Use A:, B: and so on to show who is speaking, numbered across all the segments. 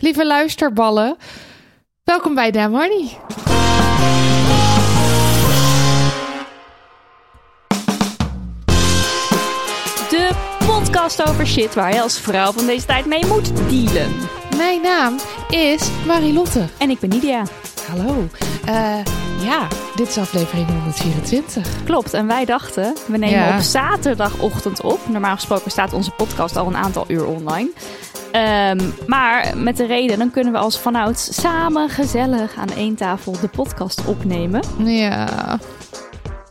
A: lieve luisterballen. Welkom bij Honey.
B: De podcast over shit waar je als vrouw van deze tijd mee moet dealen.
A: Mijn naam is Marilotte.
B: En ik ben Nidia.
A: Hallo. Eh, ja, dit is aflevering 124.
B: Klopt, en wij dachten, we nemen
A: Ja.
B: op zaterdagochtend op. Normaal gesproken staat onze podcast al een aantal uur online. Ehm, maar met de reden, dan kunnen we als vanouds samen gezellig aan één tafel de podcast opnemen.
A: Ja,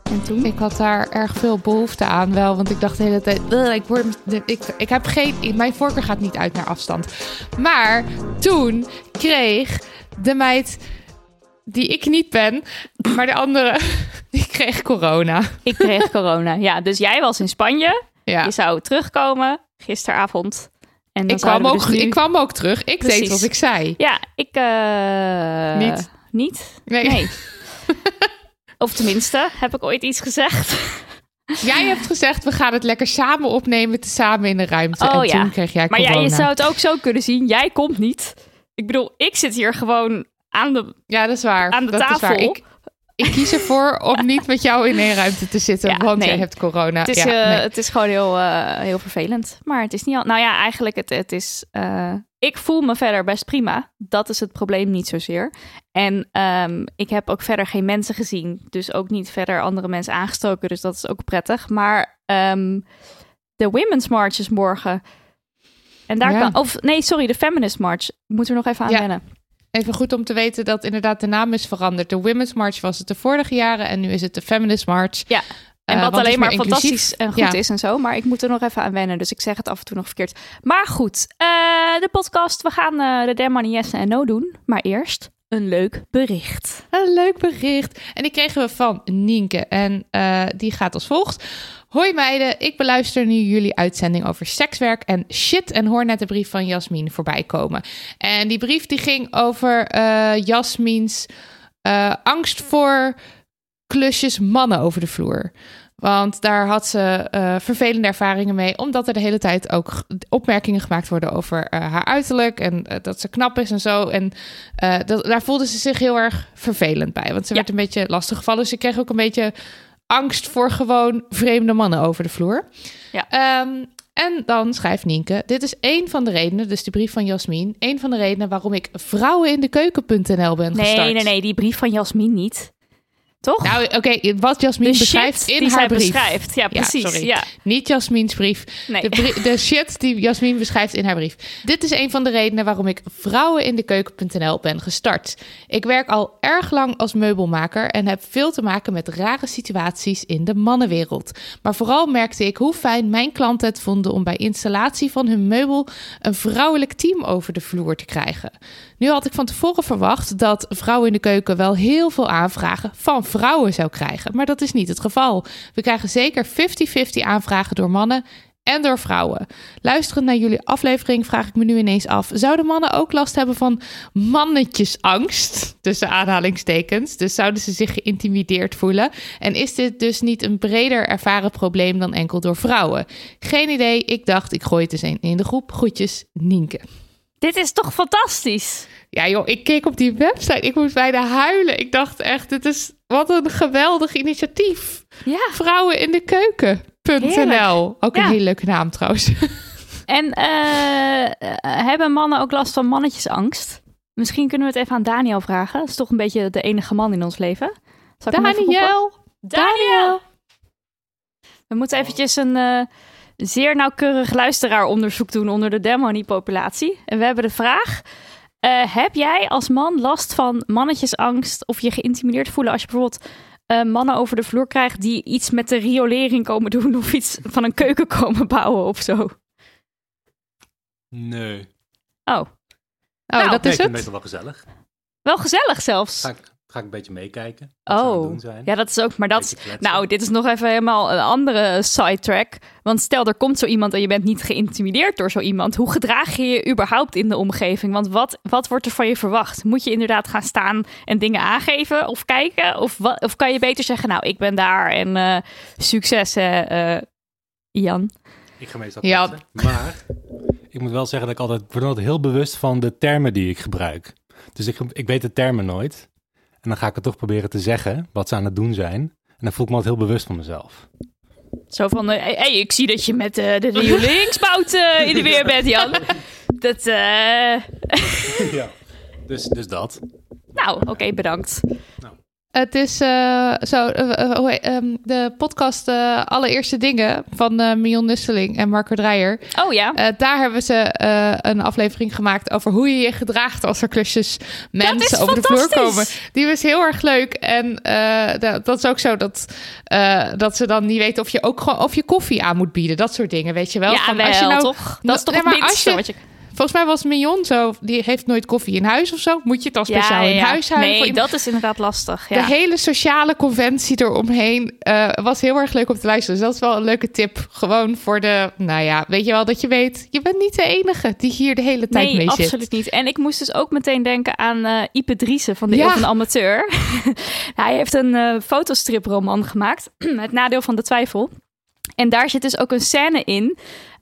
B: En toen?
A: ik had daar erg veel behoefte aan wel, want ik dacht de hele tijd, "Ugh, ik, word, ik, ik heb geen, mijn voorkeur gaat niet uit naar afstand. Maar toen kreeg de meid die ik niet ben, maar de andere, die kreeg corona.
B: Ik kreeg corona. Ja, dus jij was in Spanje.
A: Ja.
B: Je zou terugkomen gisteravond. En
A: Ik kwam, ook,
B: dus nu-
A: ik kwam ook terug. Ik
B: Precies.
A: deed wat ik zei.
B: Ja, ik... eh,
A: Niet.
B: Niet?
A: Nee.
B: Nee. of tenminste, heb ik ooit iets gezegd?
A: Jij hebt gezegd, we gaan het lekker samen opnemen, samen in de ruimte.
B: Oh,
A: en
B: ja.
A: toen kreeg jij
B: Maar ja, je zou het ook zo kunnen zien. Jij komt niet. Ik bedoel, ik zit hier gewoon aan de...
A: Ja, dat is waar.
B: aan de
A: dat Is
B: tafel.
A: waar. Ik, ik kies ervoor om niet met jou in één ruimte te zitten,
B: Ja,
A: want
B: nee.
A: jij hebt corona.
B: Het is,
A: ja,
B: eh,
A: nee.
B: het is gewoon heel, eh, heel vervelend. Maar het is niet al... Nou ja, eigenlijk, het, het is... eh, ik voel me verder best prima. Dat is het probleem niet zozeer. En ehm, ik heb ook verder geen mensen gezien. Dus ook niet verder andere mensen aangestoken. Dus dat is ook prettig. Maar ehm, de Women's March is morgen. En daar
A: Ja.
B: kan... Of nee, sorry, de Feminist March. Moeten we nog even aan
A: Ja.
B: wennen.
A: Even goed om te weten dat inderdaad de naam is veranderd. De Women's March was het de vorige jaren en nu is het de Feminist March.
B: Ja. En
A: Eh,
B: wat alleen maar fantastisch en goed
A: Ja.
B: is en zo. Maar ik moet er nog even aan wennen. Dus ik zeg het af en toe nog verkeerd. Maar goed, eh, de podcast. We gaan eh, de Dem Money Yes en No doen. Maar eerst een leuk bericht.
A: Een leuk bericht. En die kregen we van Nienke. En die gaat als volgt. Hoi meiden, ik beluister nu jullie uitzending over sekswerk en shit. En hoor net de brief van Jasmin voorbij komen. En die brief die ging over eh Jasmins eh, angst voor klusjes mannen over de vloer. Want daar had ze eh, vervelende ervaringen mee. Omdat er de hele tijd ook opmerkingen gemaakt worden over haar uiterlijk. En dat ze knap is en zo. En dat, daar voelde ze zich heel erg vervelend bij. Want ze
B: Ja.
A: werd een beetje lastiggevallen. Dus ze kreeg ook een beetje angst voor gewoon vreemde mannen over de vloer.
B: Ja.
A: Ehm, en dan schrijft Nienke, dit is één van de redenen, dus de brief van Jasmin, één van de redenen waarom ik vrouwenindekeuken.nl ben
B: Nee,
A: gestart.
B: nee, nee. Die brief van Jasmin niet. Toch?
A: Nou, oké, wat Jasmin beschrijft in
B: die
A: haar brief.
B: beschrijft. Ja, precies.
A: sorry.
B: Ja,
A: Niet Jasmins brief.
B: nee.
A: De, brie- de shit die Jasmin beschrijft in haar brief. Dit is een van de redenen waarom ik vrouwenindekeuken.nl ben gestart. Ik werk al erg lang als meubelmaker en heb veel te maken met rare situaties in de mannenwereld. Maar vooral merkte ik hoe fijn mijn klanten het vonden om bij installatie van hun meubel een vrouwelijk team over de vloer te krijgen. Nu had ik van tevoren verwacht dat vrouwen in de keuken wel heel veel aanvragen van vrouwen zou krijgen. Maar dat is niet het geval. We krijgen zeker 50-50 aanvragen door mannen en door vrouwen. Luisterend naar jullie aflevering vraag ik me nu ineens af: zouden mannen ook last hebben van mannetjesangst? Tussen aanhalingstekens. Dus zouden ze zich geïntimideerd voelen? En is dit dus niet een breder ervaren probleem dan enkel door vrouwen? Geen idee. Ik dacht, ik gooi het eens een in de groep. Groetjes, Nienke.
B: Dit is toch fantastisch?
A: Ja, joh, ik keek op die website. Ik moest bijna huilen. Ik dacht echt, dit is wat een geweldig initiatief.
B: Ja.
A: Vrouwen in de keuken.nl. Ook een hele leuke naam trouwens.
B: En eh, hebben mannen ook last van mannetjesangst? Misschien kunnen we het even aan Daniel vragen. Dat is toch een beetje de enige man in ons leven. Zal ik?
A: Daniel! Daniel!
B: We moeten eventjes een eh, zeer nauwkeurig luisteraaronderzoek doen onder de Demony-populatie. En we hebben de vraag... eh, heb jij als man last van mannetjesangst of je geïntimideerd voelen als je bijvoorbeeld eh, mannen over de vloer krijgt die iets met de riolering komen doen of iets van een keuken komen bouwen of zo?
C: Nee.
B: Oh,
A: Oh,
B: Nou,
A: dat is
C: ik vind het
A: het?
C: meestal wel gezellig.
B: wel gezellig zelfs.
C: Ga ik, ga ik een beetje meekijken.
B: Oh,
C: doen zijn.
B: ja, dat is ook. Maar dat,
C: kletsen.
B: nou, dit is nog even helemaal een andere sidetrack. Want stel, er komt zo iemand en je bent niet geïntimideerd door zo iemand. Hoe gedraag je je überhaupt in de omgeving? Want wat, wat wordt er van je verwacht? Moet je inderdaad gaan staan en dingen aangeven of kijken? Of, wat, of kan je beter zeggen, nou, ik ben daar en eh, succes, hè, eh, Jan?
C: Ik ga meestal
A: Ja.
C: Maar ik moet wel zeggen dat ik altijd, ik word altijd heel bewust van de termen die ik gebruik. Dus ik, ik weet de termen nooit. En dan ga ik het toch proberen te zeggen, wat ze aan het doen zijn. En dan voel ik me altijd heel bewust van mezelf.
B: Zo van, eh, hey, ik zie dat je met eh, de riolingsbout eh, in de weer bent, Jan. Dat, eh,
C: ja. Dus, dus dat.
B: nou, oké, bedankt.
A: Het is eh, zo, eh, eh, ehm, de podcast Allereerste Dingen van eh Mion Nusseling en Marco Dreyer.
B: Oh ja.
A: Daar hebben ze een aflevering gemaakt over hoe je je gedraagt als er klusjes mensen over de vloer komen. Die was heel erg leuk. En dat, dat is ook zo dat, dat ze dan niet weten of je ook gewoon of je koffie aan moet bieden. Dat soort dingen, weet je wel.
B: ja,
A: Van,
B: wel,
A: als je nou,
B: toch? Dat is toch
A: Nee,
B: het
A: als je-
B: wat je...
A: Volgens mij was Mignon zo, die heeft nooit koffie in huis of zo. Moet je het dan speciaal
B: ja, ja,
A: in huis houden?
B: Nee, dat is inderdaad lastig.
A: De hele sociale conventie eromheen eh, was heel erg leuk om te luisteren. Dus dat is wel een leuke tip. Gewoon voor de, nou ja, weet je wel, dat je weet, je bent niet de enige die hier de hele tijd
B: Nee,
A: mee zit.
B: absoluut niet. En ik moest dus ook meteen denken aan eh Ipe Driessen van de. Eeuw van de Amateur. Hij heeft een eh fotostriproman gemaakt, Het Nadeel van de Twijfel. En daar zit dus ook een scène in...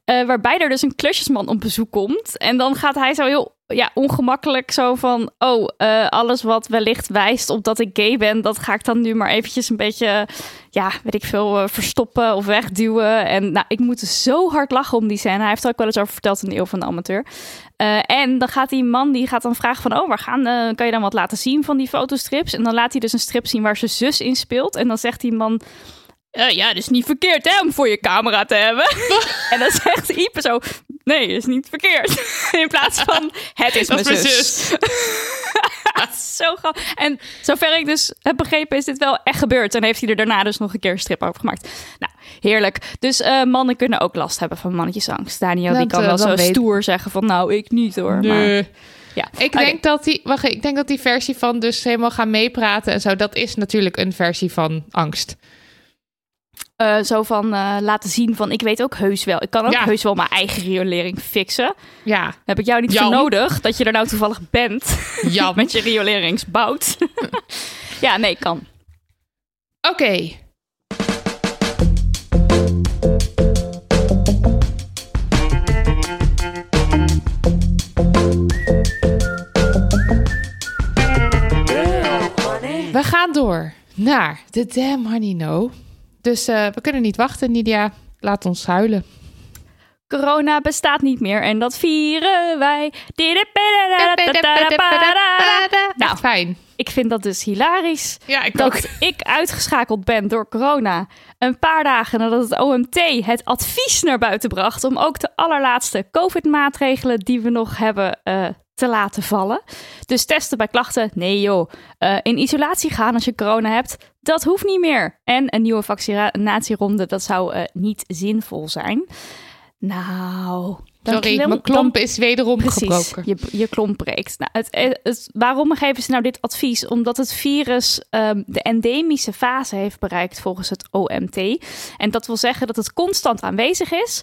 B: eh, waarbij er dus een klusjesman op bezoek komt. En dan gaat hij zo heel ja, ongemakkelijk zo van... oh, eh, alles wat wellicht wijst op dat ik gay ben... dat ga ik dan nu maar eventjes een beetje... ja, weet ik veel, eh, verstoppen of wegduwen. En nou, ik moet zo hard lachen om die scène. Hij heeft er ook wel eens over verteld in de Eeuw van de Amateur. En dan gaat die man die gaat dan vragen van... oh, waar gaan, kan je dan wat laten zien van die fotostrips? En dan laat hij dus een strip zien waar zijn zus in speelt. En dan zegt die man... "Eh, ja, dat is niet verkeerd hè, om voor je camera te hebben. en dan zegt Ipe zo... Nee, dat is niet verkeerd. In plaats van, het is, mijn zus. zo grappig. En zover ik dus heb begrepen, is dit wel echt gebeurd. En heeft hij er daarna dus nog een keer een strip over gemaakt. Nou, heerlijk. Dus eh, mannen kunnen ook last hebben van mannetjesangst. Daniel, die kan
A: eh,
B: wel zo
A: weet-
B: stoer zeggen van... Nou, ik niet hoor. Maar,
A: Nee.
B: ja.
A: Ik denk dat die, wacht, ik denk dat die versie van dus helemaal gaan meepraten en zo, dat is natuurlijk een versie van angst.
B: Eh, zo van eh, laten zien van ik weet ook heus wel. Ik kan ook
A: Ja.
B: heus wel mijn eigen riolering fixen.
A: Ja,
B: Heb ik jou niet voor nodig dat je er nou toevallig bent met je rioleringsbout. ja, nee, kan.
A: Oké. We gaan door naar de Damn Honey No. Dus eh, we kunnen niet wachten, Nidia. Laat ons huilen.
B: Corona bestaat niet meer en dat vieren wij. Nou,
A: fijn.
B: ik vind dat dus hilarisch.
A: Ja, ik ook.
B: Dat ik uitgeschakeld ben door corona. Een paar dagen nadat het OMT het advies naar buiten bracht. om ook de allerlaatste COVID-maatregelen die we nog hebben eh, te laten vallen. Dus testen bij klachten, nee joh. Eh, in isolatie gaan als je corona hebt, dat hoeft niet meer. En een nieuwe vaccinatieronde, dat zou eh, niet zinvol zijn. Nou,
A: Sorry, mijn klomp is wederom
B: Precies,
A: gebroken.
B: je, je klomp breekt. Nou, het, eh, het- waarom geven ze nou dit advies? Omdat het virus ehm, de endemische fase heeft bereikt volgens het OMT. En dat wil zeggen dat het constant aanwezig is,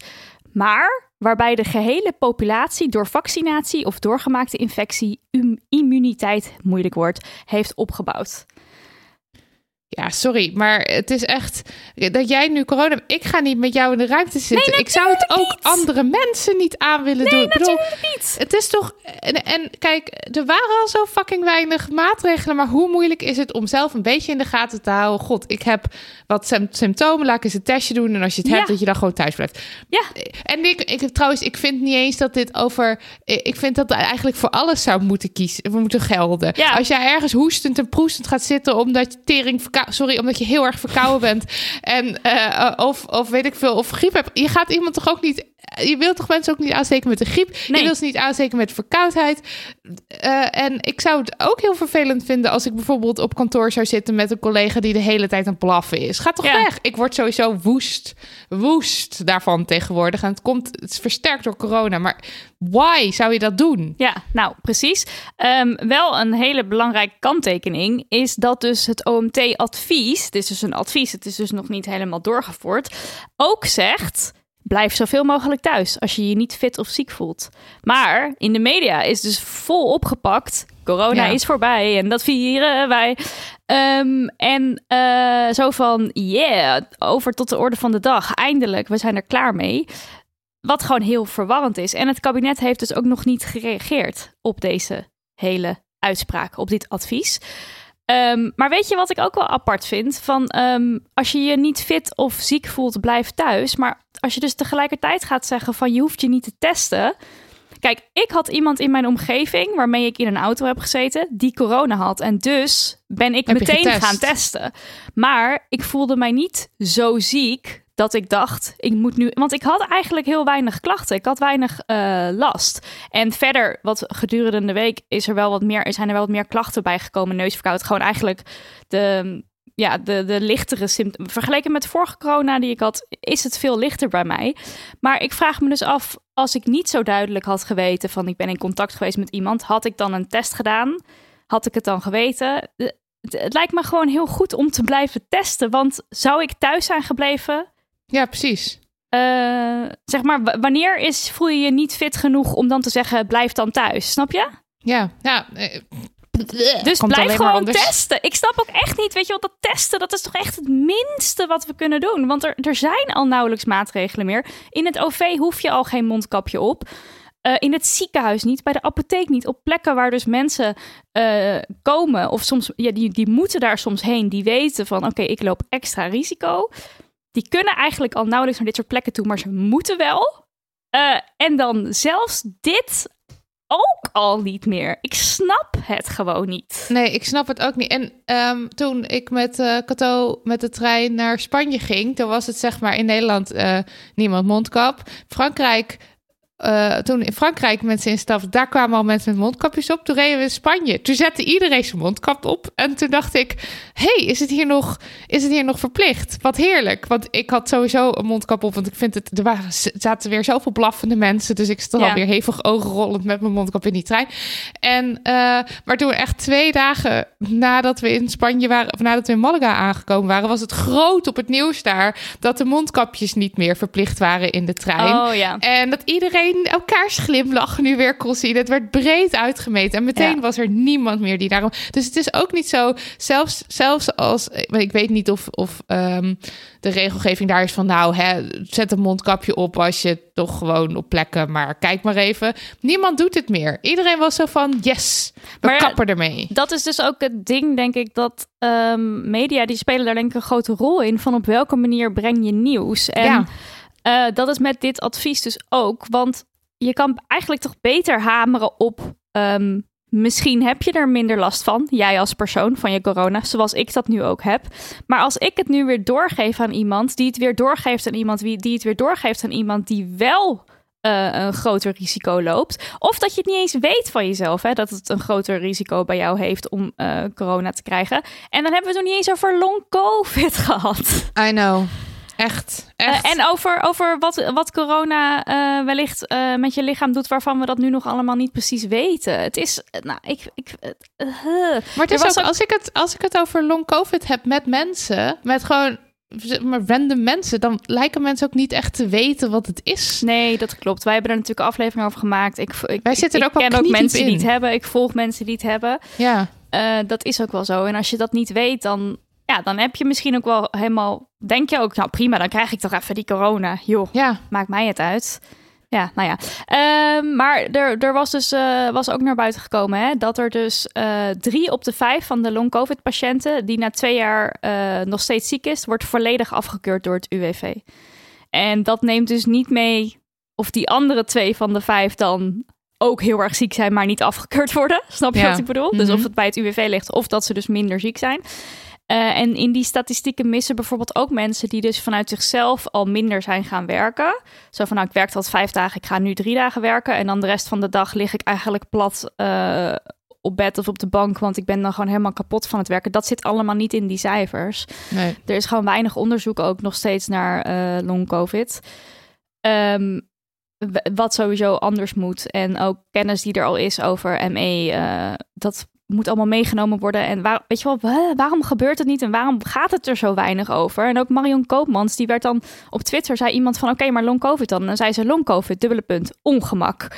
B: maar waarbij de gehele populatie door vaccinatie of doorgemaakte infectie im- immuniteit, moeilijk woord, heeft opgebouwd.
A: Ja, sorry, maar het is echt dat jij nu corona. Ik ga niet met jou in de ruimte zitten. ik zou het ook andere mensen niet aan willen doen. Ik bedoel,
B: niet.
A: Het is toch. En, en kijk, er waren al zo fucking weinig maatregelen. Maar hoe moeilijk is het om zelf een beetje in de gaten te houden? God, ik heb wat sym- symptomen. Laat ik eens een testje doen. En als je het
B: Ja.
A: hebt, dat je dan gewoon thuis blijft.
B: Ja.
A: En ik, ik trouwens, ik vind niet eens dat dit over. Ik vind dat eigenlijk voor alles zou moeten kiezen. We moeten gelden.
B: Ja.
A: Als jij ergens hoestend en proestend gaat zitten omdat je tering sorry, omdat je heel erg verkouden bent en eh, of, of weet ik veel, of griep hebt. Je gaat iemand toch ook niet. Je wilt toch mensen ook niet aansteken met de griep?
B: Nee.
A: Je wilt ze niet aansteken met verkoudheid. Eh, en ik zou het ook heel vervelend vinden als ik bijvoorbeeld op kantoor zou zitten met een collega die de hele tijd aan het blaffen is. Ga toch
B: Ja.
A: weg. Ik word sowieso woest, woest daarvan tegenwoordig. En het komt, het is versterkt door corona. Maar why zou je dat doen?
B: Ja, nou precies. Ehm, wel een hele belangrijke kanttekening is dat dus het OMT-advies, dit is dus een advies, het is dus nog niet helemaal doorgevoerd, ook zegt. Blijf zoveel mogelijk thuis als je je niet fit of ziek voelt. Maar in de media is dus vol opgepakt. Corona
A: Ja.
B: is voorbij en dat vieren wij. Ehm, en eh, zo van, yeah, over tot de orde van de dag. Eindelijk, we zijn er klaar mee. Wat gewoon heel verwarrend is. En het kabinet heeft dus ook nog niet gereageerd op deze hele uitspraak, op dit advies. Ehm, maar weet je wat ik ook wel apart vind? Van ehm, als je je niet fit of ziek voelt, blijf thuis. Maar als je dus tegelijkertijd gaat zeggen van je hoeft je niet te testen. Kijk, ik had iemand in mijn omgeving waarmee ik in een auto heb gezeten die corona had. En dus ben ik
A: Heb
B: meteen gaan testen. Maar ik voelde mij niet zo ziek dat ik dacht, ik moet nu. Want ik had eigenlijk heel weinig klachten. Ik had weinig eh, last. En verder, wat gedurende de week is er wel wat meer, zijn er wel wat meer klachten bijgekomen. Neusverkoud. Gewoon eigenlijk de. Ja, de, de lichtere symptomen. Vergeleken met vorige corona die ik had, is het veel lichter bij mij. Maar ik vraag me dus af, als ik niet zo duidelijk had geweten van ik ben in contact geweest met iemand, had ik dan een test gedaan? Had ik het dan geweten? De- Het, het lijkt me gewoon heel goed om te blijven testen. Want zou ik thuis zijn gebleven?
A: Ja, precies.
B: Eh, zeg maar, wanneer is, voel je je niet fit genoeg om dan te zeggen, blijf dan thuis? Snap je?
A: Ja, ja.
B: Dus
A: komt
B: blijf
A: maar
B: gewoon testen. Ik snap ook echt niet, weet je wat, dat testen, dat is toch echt het minste wat we kunnen doen. Want er, er zijn al nauwelijks maatregelen meer. In het OV hoef je al geen mondkapje op. Eh, in het ziekenhuis niet, bij de apotheek niet. Op plekken waar dus mensen eh, komen, of soms, ja, die, die moeten daar soms heen. Die weten van, oké, ik loop extra risico. Die kunnen eigenlijk al nauwelijks naar dit soort plekken toe, maar ze moeten wel. Eh, en dan zelfs dit ook al niet meer. Ik snap het gewoon niet.
A: Nee, ik snap het ook niet. En ehm, toen ik met eh Cato met de trein naar Spanje ging, toen was het zeg maar in Nederland eh, niemand mondkap. Frankrijk, eh, toen in Frankrijk mensen instapten, daar kwamen al mensen met mondkapjes op. Toen reden we in Spanje. Toen zette iedereen zijn mondkap op. En toen dacht ik, hey, is het hier nog, is het hier nog verplicht? Wat heerlijk. Want ik had sowieso een mondkap op, want ik vind het, er waren, zaten weer zoveel blaffende mensen. Dus ik stond
B: Ja.
A: alweer hevig ogenrollend met mijn mondkap in die trein. En, eh, maar toen echt twee dagen nadat we in Spanje waren, of nadat we in Malaga aangekomen waren, was het groot op het nieuws daar dat de mondkapjes niet meer verplicht waren in de trein.
B: Oh ja.
A: En dat iedereen elkaars glimlach nu weer kon zien. Het werd breed uitgemeten. En meteen
B: Ja.
A: was er niemand meer die daarom. Dus het is ook niet zo. Zelfs, zelfs als. Ik weet niet of, of ehm, de regelgeving daar is van. Nou, hè, zet een mondkapje op als je toch gewoon op plekken. Maar kijk maar even. Niemand doet het meer. Iedereen was zo van. Yes, we
B: Maar
A: kappen ermee.
B: Dat is dus ook het ding, denk ik, dat ehm, media, die spelen daar denk ik een grote rol in. Van op welke manier breng je nieuws? En
A: Ja.
B: Eh, dat is met dit advies dus ook. Want je kan eigenlijk toch beter hameren op... ehm, misschien heb je er minder last van, jij als persoon, van je corona. Zoals ik dat nu ook heb. Maar als ik het nu weer doorgeef aan iemand... die het weer doorgeeft aan iemand... die het weer doorgeeft aan iemand die wel... eh, een groter risico loopt. Of dat je het niet eens weet van jezelf, hè, dat het een groter risico bij jou heeft om eh, corona te krijgen. En dan hebben we het nog niet eens over long COVID gehad.
A: I know. Echt. echt.
B: Eh, en over, over wat, wat corona eh, wellicht eh, met je lichaam doet, waarvan we dat nu nog allemaal niet precies weten. Het is, nou, ik. ik
A: Maar het is ook,
B: ook-
A: als, ik het, als ik het over long covid heb met mensen, met gewoon maar random mensen, dan lijken mensen ook niet echt te weten wat het is.
B: nee, dat klopt. Wij hebben er natuurlijk een aflevering over gemaakt. Ik, ik,
A: Wij zitten er ook
B: ken ook mensen die het hebben. Ik volg mensen die het hebben.
A: Ja,
B: dat is ook wel zo. En als je dat niet weet, dan. Ja, dan heb je misschien ook wel helemaal, denk je ook, nou prima, dan krijg ik toch even die corona. Joh,
A: Ja,
B: maakt mij het uit. Ja, nou ja. Ehm, maar er, er was dus eh, was ook naar buiten gekomen hè, dat er dus eh, drie op de vijf van de long-covid-patiënten die na twee jaar eh, nog steeds ziek is, wordt volledig afgekeurd door het UWV. En dat neemt dus niet mee of die andere twee van de vijf dan ook heel erg ziek zijn, maar niet afgekeurd worden. Snap je
A: Ja.
B: wat ik bedoel? Dus
A: Mhm.
B: of het bij het UWV ligt of dat ze dus minder ziek zijn. Eh, en in die statistieken missen bijvoorbeeld ook mensen die dus vanuit zichzelf al minder zijn gaan werken. Zo van, nou, ik werkte al vijf dagen, ik ga nu drie dagen werken. En dan de rest van de dag lig ik eigenlijk plat eh, op bed of op de bank, want ik ben dan gewoon helemaal kapot van het werken. Dat zit allemaal niet in die cijfers.
A: nee.
B: Er is gewoon weinig onderzoek ook nog steeds naar eh long-covid. Ehm, wat sowieso anders moet. En ook kennis die er al is over ME. dat moet allemaal meegenomen worden. En waar, weet je wel, wa- waarom gebeurt het niet? En waarom gaat het er zo weinig over? En ook Marion Koopmans, die werd dan op Twitter, zei iemand van... oké, maar long-covid dan? En dan zei ze long-covid, dubbele punt, ongemak.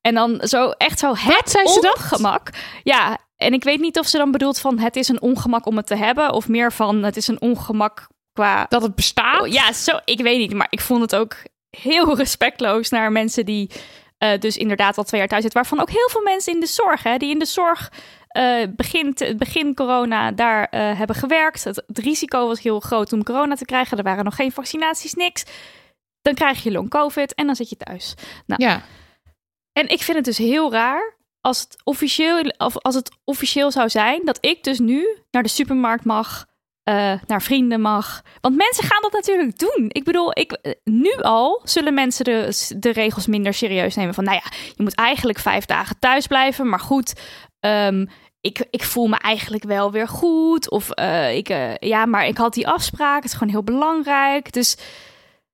B: En dan zo echt zo, het
A: zei ze dat?
B: ongemak. Ja, en ik weet niet of ze dan bedoelt van... het is een ongemak om het te hebben... of meer van het is een ongemak qua
A: Dat het bestaat.
B: Oh, ja, zo, ik weet niet. Maar ik vond het ook heel respectloos naar mensen die eh, dus inderdaad al twee jaar thuis zitten. Waarvan ook heel veel mensen in de zorg, hè, die in de zorg eh begin, te- begin corona daar eh, hebben gewerkt. Het, het risico was heel groot om corona te krijgen. Er waren nog geen vaccinaties, niks. Dan krijg je long covid en dan zit je thuis. Nou,
A: Ja,
B: en ik vind het dus heel raar als het officieel, of als het officieel zou zijn dat ik dus nu naar de supermarkt mag, eh, naar vrienden mag. Want mensen gaan dat natuurlijk doen. Ik bedoel, ik, nu al zullen mensen de, de regels minder serieus nemen. Van nou ja, je moet eigenlijk vijf dagen thuis blijven. Maar goed, ehm, ik, ik voel me eigenlijk wel weer goed. Of eh, ik, eh, ja, maar ik had die afspraak. Het is gewoon heel belangrijk. Dus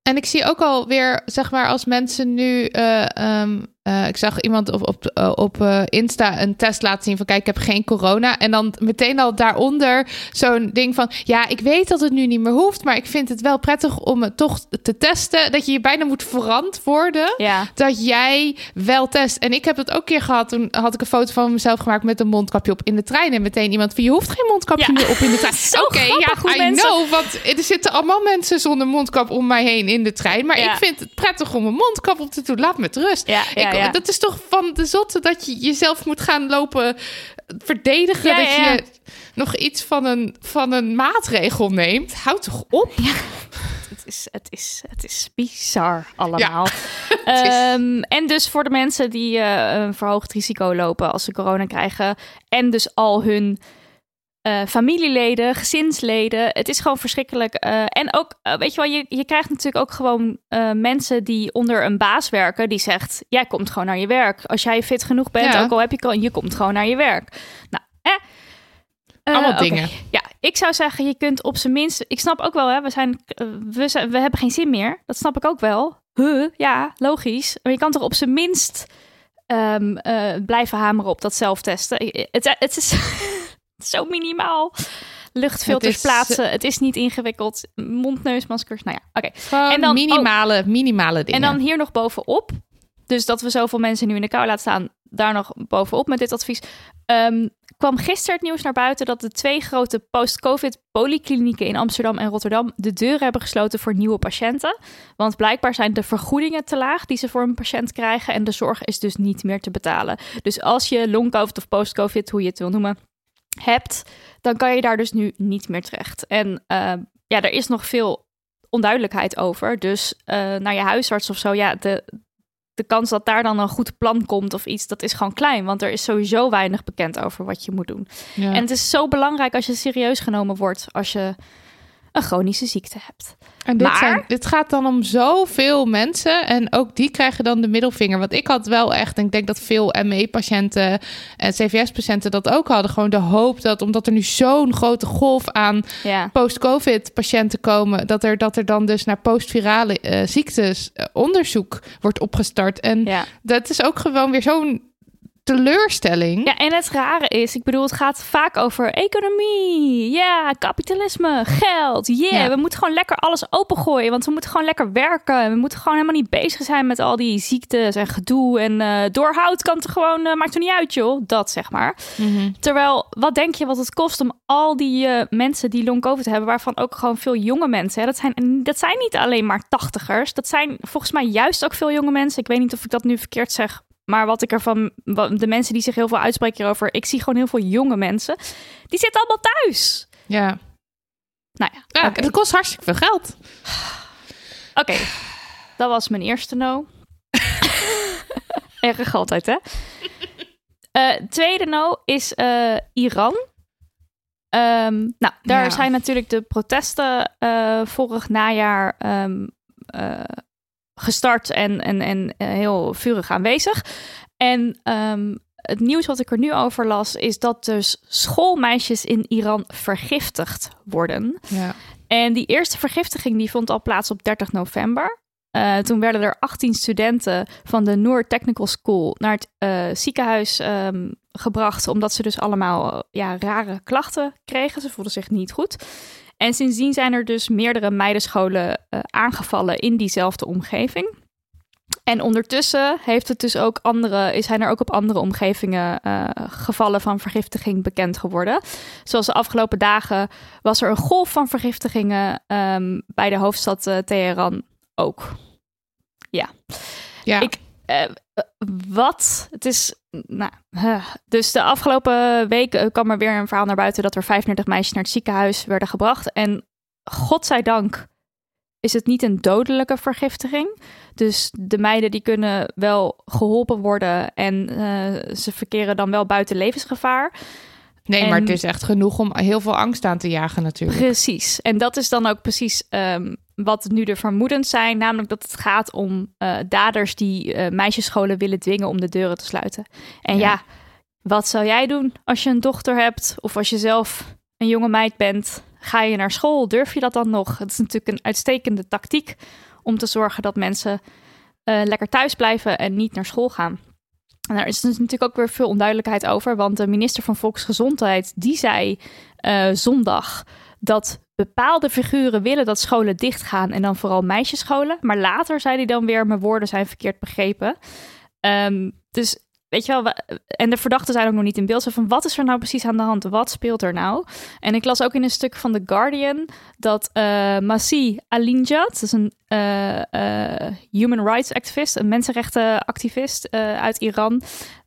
A: En ik zie ook alweer, zeg maar, als mensen nu. eh, ehm, eh, ik zag iemand op, op, eh, op eh, Insta een test laten zien van kijk, ik heb geen corona. En dan meteen al daaronder zo'n ding van ja, ik weet dat het nu niet meer hoeft, maar ik vind het wel prettig om het toch te testen. Dat je je bijna moet verantwoorden
B: ja,
A: dat jij wel test. En ik heb het ook een keer gehad. Toen had ik een foto van mezelf gemaakt met een mondkapje op in de trein. En meteen iemand van je hoeft geen mondkapje
B: Ja.
A: meer op in de trein. Oké, ja, I
B: mensen-
A: know. Want er zitten allemaal mensen zonder mondkap om mij heen in de trein. Maar
B: Ja.
A: ik vind het prettig om een mondkap op te doen. Laat me met rust.
B: ja, ja, ja.
A: Dat is toch van de zotte dat je jezelf moet gaan lopen verdedigen.
B: Ja,
A: dat
B: ja, ja.
A: je nog iets van een, van een maatregel neemt. Houd toch op.
B: Het is, het is, het is bizar allemaal. Ehm, en dus voor de mensen die eh, een verhoogd risico lopen als ze corona krijgen. En dus al hun eh, familieleden, gezinsleden. Het is gewoon verschrikkelijk. Eh, en ook, eh, weet je wel, je, je krijgt natuurlijk ook gewoon mensen die onder een baas werken. Die zegt, jij komt gewoon naar je werk. Als jij fit genoeg bent,
A: Ja.
B: ook al heb je corona, je komt gewoon naar je werk. Nou, eh.
A: Allemaal dingen.
B: Ja, ik zou zeggen, je kunt op zijn minst. Ik snap ook wel, hè, we, zijn, we, zijn, we hebben geen zin meer. Dat snap ik ook wel. Huh, ja, logisch. Maar je kan toch op zijn minst ehm, eh, blijven hameren op dat zelftesten. Het, het is zo minimaal. Luchtfilters
A: Het is,
B: plaatsen. Het is niet ingewikkeld. Mondneusmaskers. Nou ja, oké. En dan-
A: minimale, minimale dingen.
B: En dan hier nog bovenop. Dus dat we zoveel mensen nu in de kou laten staan. Daar nog bovenop met dit advies. Ehm, kwam gisteren het nieuws naar buiten dat de twee grote post-COVID polyklinieken in Amsterdam en Rotterdam de deuren hebben gesloten voor nieuwe patiënten. Want blijkbaar zijn de vergoedingen te laag die ze voor een patiënt krijgen. En de zorg is dus niet meer te betalen. Dus als je long-COVID of post-COVID, hoe je het wil noemen, hebt, dan kan je daar dus nu niet meer terecht. En eh, ja, er is nog veel onduidelijkheid over. Dus eh, naar je huisarts of zo, ja, de, de kans dat daar dan een goed plan komt of iets, dat is gewoon klein. Want er is sowieso weinig bekend over wat je moet doen.
A: Ja.
B: En het is zo belangrijk als je serieus genomen wordt als je een chronische ziekte hebt.
A: En dit,
B: Maar-
A: zijn, dit gaat dan om zoveel mensen. En ook die krijgen dan de middelvinger. Want ik had wel echt, en ik denk dat veel ME-patiënten en CVS-patiënten dat ook hadden. Gewoon de hoop dat, omdat er nu zo'n grote golf aan
B: Ja.
A: post-COVID-patiënten komen, dat er, dat er dan dus naar postvirale eh, ziektes eh, onderzoek wordt opgestart. En
B: Ja.
A: dat is ook gewoon weer zo'n teleurstelling.
B: Ja, en het rare is, ik bedoel, het gaat vaak over economie. Ja, kapitalisme, geld. Yeah,
A: Ja.
B: we moeten gewoon lekker alles opengooien. Want we moeten gewoon lekker werken. We moeten gewoon helemaal niet bezig zijn met al die ziektes en gedoe. En eh doorhoud kan het gewoon, eh, maakt er niet uit, joh. Dat zeg maar.
A: Mhm.
B: Terwijl, wat denk je wat het kost om al die eh, mensen die long COVID hebben, waarvan ook gewoon veel jonge mensen, hè, dat, zijn, dat zijn niet alleen maar tachtigers, dat zijn volgens mij juist ook veel jonge mensen. Ik weet niet of ik dat nu verkeerd zeg, maar wat ik ervan, wat- de mensen die zich heel veel uitspreken hierover, ik zie gewoon heel veel jonge mensen, die zitten allemaal thuis.
A: Ja.
B: Nou ja,
A: dat kost hartstikke veel geld.
B: Oké, dat was mijn eerste no. Erg altijd, hè? Eh, tweede no is eh, Iran. Ehm, nou, daar
A: Ja.
B: zijn natuurlijk de protesten eh, vorig najaar ehm, eh, gestart en, en, en eh, heel vurig aanwezig. En ehm, het nieuws wat ik er nu over las, is dat dus schoolmeisjes in Iran vergiftigd worden.
A: Ja.
B: En die eerste vergiftiging die vond al plaats op 30 november. Eh, toen werden er 18 studenten van de Noor Technical School naar het eh, ziekenhuis ehm, gebracht, omdat ze dus allemaal ja, rare klachten kregen. Ze voelden zich niet goed. En sindsdien zijn er dus meerdere meidenscholen eh, aangevallen in diezelfde omgeving. En ondertussen heeft het dus ook andere, zijn er ook op andere omgevingen eh, gevallen van vergiftiging bekend geworden. Zoals de afgelopen dagen was er een golf van vergiftigingen ehm, bij de hoofdstad eh, Teheran ook.
A: Ja.
B: Ik- Eh, wat? Het is. Nou, huh. dus de afgelopen week eh, kwam er weer een verhaal naar buiten dat er 35 meisjes naar het ziekenhuis werden gebracht. En godzijdank is het niet een dodelijke vergiftiging. Dus de meiden die kunnen wel geholpen worden en eh, ze verkeren dan wel buiten levensgevaar.
A: Nee,
B: En-
A: maar het is echt genoeg om heel veel angst aan te jagen natuurlijk.
B: Precies. En dat is dan ook precies ehm, wat nu de vermoedens zijn. Namelijk dat het gaat om eh, daders die eh, meisjesscholen willen dwingen om de deuren te sluiten. En ja.
A: Ja.
B: wat zou jij doen als je een dochter hebt of als je zelf een jonge meid bent? Ga je naar school? Durf je dat dan nog? Het is natuurlijk een uitstekende tactiek om te zorgen dat mensen eh, lekker thuis blijven en niet naar school gaan. En daar is dus natuurlijk ook weer veel onduidelijkheid over, want de minister van Volksgezondheid die zei zondag dat bepaalde figuren willen dat scholen dichtgaan en dan vooral meisjesscholen. Maar later zei hij dan weer, mijn woorden zijn verkeerd begrepen. Ehm, dus weet je wel, we- en de verdachten zijn ook nog niet in beeld. Van, wat is er nou precies aan de hand? Wat speelt er nou? En ik las ook in een stuk van The Guardian dat eh Masih Alinjad, dat is een eh, eh, human rights activist, een mensenrechtenactivist uit Iran,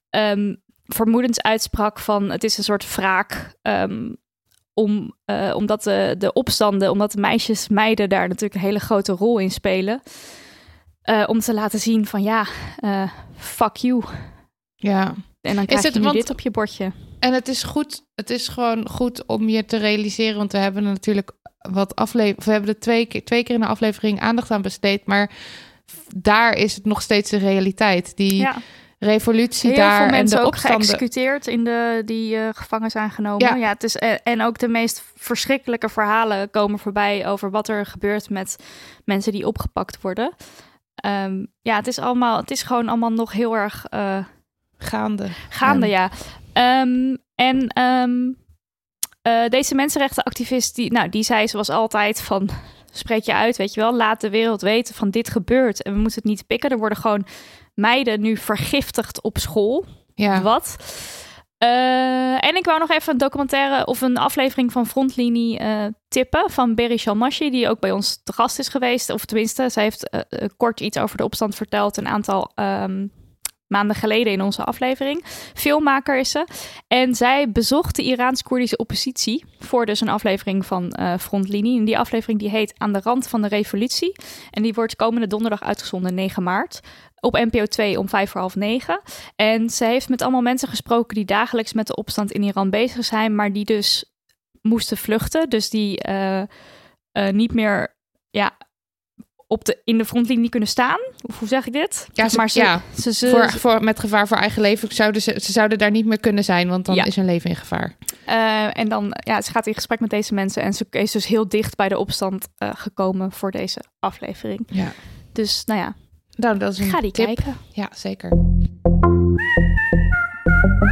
B: ehm, vermoedens uitsprak van het is een soort wraak ehm, om, eh, omdat de, de opstanden, omdat de meisjes, meiden daar natuurlijk een hele grote rol in spelen. eh, om te laten zien van ja, eh, fuck you.
A: Ja.
B: En dan krijg
A: het-
B: je nu
A: want-
B: dit op je bordje.
A: En het is goed, het is gewoon goed om je te realiseren, want we hebben er natuurlijk wat aflevering, we hebben er twee keer, twee keer in de aflevering aandacht aan besteed, maar daar is het nog steeds de realiteit. Die
B: Ja.
A: Revolutie
B: Heel
A: daar
B: veel
A: en
B: mensen
A: de
B: ook
A: opstanden.
B: geëxecuteerd in de, die eh, gevangen zijn genomen.
A: Ja.
B: Ja. het is, eh, en ook de meest verschrikkelijke verhalen komen voorbij over wat er gebeurt met mensen die opgepakt worden. Ehm, ja, het is allemaal, het is gewoon allemaal nog heel erg eh,
A: gaande.
B: gaande,
A: Ja.
B: ja. Ehm, en ehm, eh, deze mensenrechtenactivist, die, nou, die zei zoals altijd van... Spreek je uit, weet je wel. Laat de wereld weten van dit gebeurt. En we moeten het niet pikken. Er worden gewoon meiden nu vergiftigd op school.
A: Ja.
B: Wat? Eh, en ik wou nog even een documentaire of een aflevering van Frontlinie eh, tippen van Berry Shalmashi, die ook bij ons te gast is geweest. Of tenminste, zij heeft eh, kort iets over de opstand verteld een aantal ehm, maanden geleden in onze aflevering. Filmmaker is ze. En zij bezocht de Iraans-Koerdische oppositie voor dus een aflevering van eh, Frontlinie. En die aflevering die heet Aan de rand van de revolutie. En die wordt komende donderdag uitgezonden, 9 maart. Op NPO 2 om vijf voor half negen. En ze heeft met allemaal mensen gesproken die dagelijks met de opstand in Iran bezig zijn, maar die dus moesten vluchten. Dus die eh, eh, niet meer ja, op de, in de frontlinie kunnen staan. Of hoe zeg ik dit?
A: Ja, ze-
B: maar ze,
A: ja.
B: ze, ze-
A: voor, voor, met gevaar voor eigen leven zouden ze, ze zouden daar niet meer kunnen zijn, want dan
B: Ja.
A: is hun leven in gevaar.
B: eh, en dan, ja, ze gaat in gesprek met deze mensen en ze is dus heel dicht bij de opstand eh, gekomen voor deze aflevering.
A: Ja.
B: Dus nou ja,
A: Nou, dat is een
B: ga die
A: tip.
B: kijken.
A: Ja, zeker.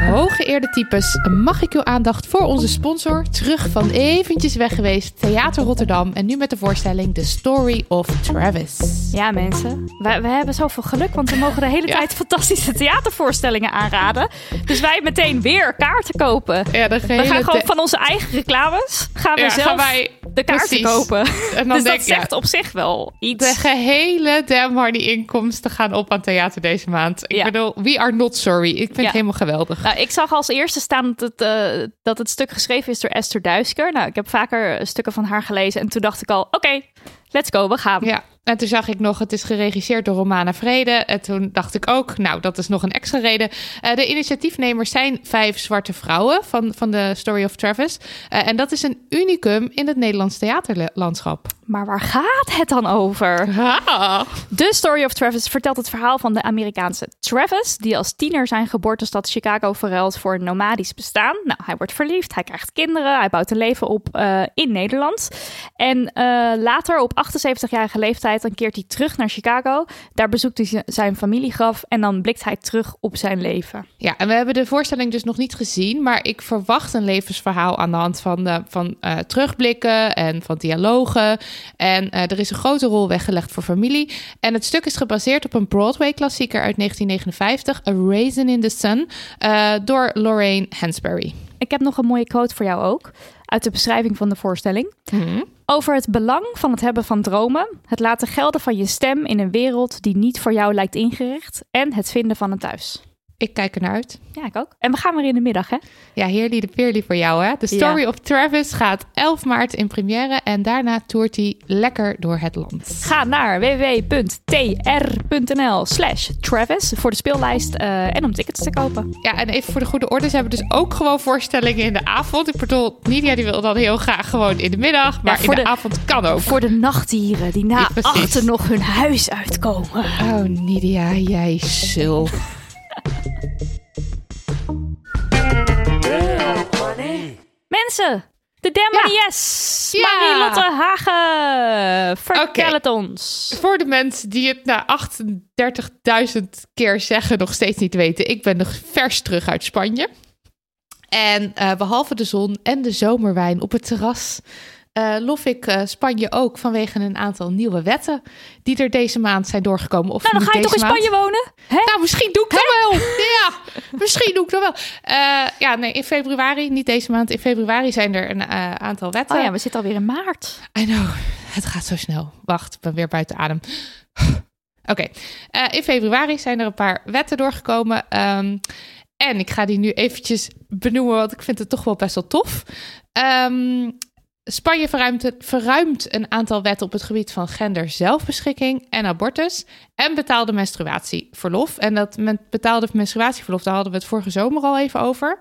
A: Hooggeëerde types mag ik uw aandacht voor onze sponsor. Terug van eventjes weg geweest, Theater Rotterdam. En nu met de voorstelling The Story of Travis.
B: Ja, mensen. We, we hebben zoveel geluk, want we mogen de hele
A: Ja.
B: tijd fantastische theatervoorstellingen aanraden. Dus wij meteen weer kaarten kopen.
A: Ja, de
B: We gaan gewoon van onze eigen reclames gaan we
A: Ja,
B: zelf
A: gaan wij
B: de kaarten
A: precies.
B: kopen.
A: En dan
B: dus
A: denk
B: dat zegt op zich wel
A: de
B: iets.
A: gehele Damn Hardy inkomsten gaan op aan theater deze maand. Ik bedoel, we are not sorry. Ik vind het helemaal geweldig.
B: Nou, ik zag als eerste staan dat het, eh, dat het stuk geschreven is door Esther Duisker. Nou, ik heb vaker stukken van haar gelezen en toen dacht ik al, oké, let's go, we gaan.
A: Ja, en toen zag ik nog, het is geregisseerd door Romana Vrede. En toen dacht ik ook, nou, dat is nog een extra reden. Eh, de initiatiefnemers zijn vijf zwarte vrouwen van, van de Story of Travis. Eh, en dat is een unicum in het Nederlands theaterlandschap.
B: Maar waar gaat het dan over?
A: Ah.
B: The Story of Travis vertelt het verhaal van de Amerikaanse Travis, die als tiener zijn geboortestad Chicago verruilt voor een nomadisch bestaan. Nou, hij wordt verliefd, hij krijgt kinderen, hij bouwt een leven op eh, in Nederland. En eh, later, op 78-jarige leeftijd, dan keert hij terug naar Chicago. Daar bezoekt hij zijn familiegraf en dan blikt hij terug op zijn leven.
A: Ja, en we hebben de voorstelling dus nog niet gezien, maar ik verwacht een levensverhaal aan de hand van, eh, van terugblikken en van dialogen. En eh, er is een grote rol weggelegd voor familie. En het stuk is gebaseerd op een Broadway-klassieker uit 1959, A Raisin in the Sun, eh, door Lorraine Hansberry.
B: Ik heb nog een mooie quote voor jou ook, uit de beschrijving van de voorstelling. Over het belang van het hebben van dromen, het laten gelden van je stem in een wereld die niet voor jou lijkt ingericht en het vinden van een thuis.
A: Ik kijk er naar uit.
B: Ja, ik ook. En we gaan weer in de middag, hè?
A: Ja, heerly de peerly voor jou, hè? The Story of Travis gaat 11 maart in première en daarna toert hij lekker door het land.
B: Ga naar www.tr.nl slash Travis voor de speellijst eh, en om tickets te kopen.
A: Ja, en even voor de goede orde, ze hebben dus ook gewoon voorstellingen in de avond. Ik bedoel, Nidia die wil dan heel graag gewoon in de middag, maar in de,
B: de-
A: avond kan ook.
B: Voor de nachtdieren die na
A: Ja,
B: achter nog hun huis uitkomen.
A: Oh, Nidia, jij sul.
B: Mensen, de Demon Yes!
A: Ja.
B: Marie-Lotte Hagen, vertel het ons.
A: Voor de mensen die het na 38.000 keer zeggen nog steeds niet weten. Ik ben nog vers terug uit Spanje. En eh, behalve de zon en de zomerwijn op het terras... eh, lof ik eh, Spanje ook vanwege een aantal nieuwe wetten... die er deze maand zijn doorgekomen. Of
B: Nou, dan ga je toch in
A: maand.
B: Spanje wonen? Hè?
A: Nou, misschien doe ik dat wel. Ja, misschien doe ik dat wel. Eh, ja, nee, in februari, niet deze maand. In februari zijn er een aantal wetten.
B: Oh ja, we zitten alweer in maart.
A: I know, het gaat zo snel. Wacht, ik ben weer buiten adem. Oké, in februari zijn er een paar wetten doorgekomen. Ehm, en ik ga die nu eventjes benoemen, want ik vind het toch wel best wel tof. Ehm, Spanje verruimt, verruimt een aantal wetten op het gebied van gender zelfbeschikking en abortus en betaalde menstruatieverlof. En dat betaalde menstruatieverlof, daar hadden we het vorige zomer al even over.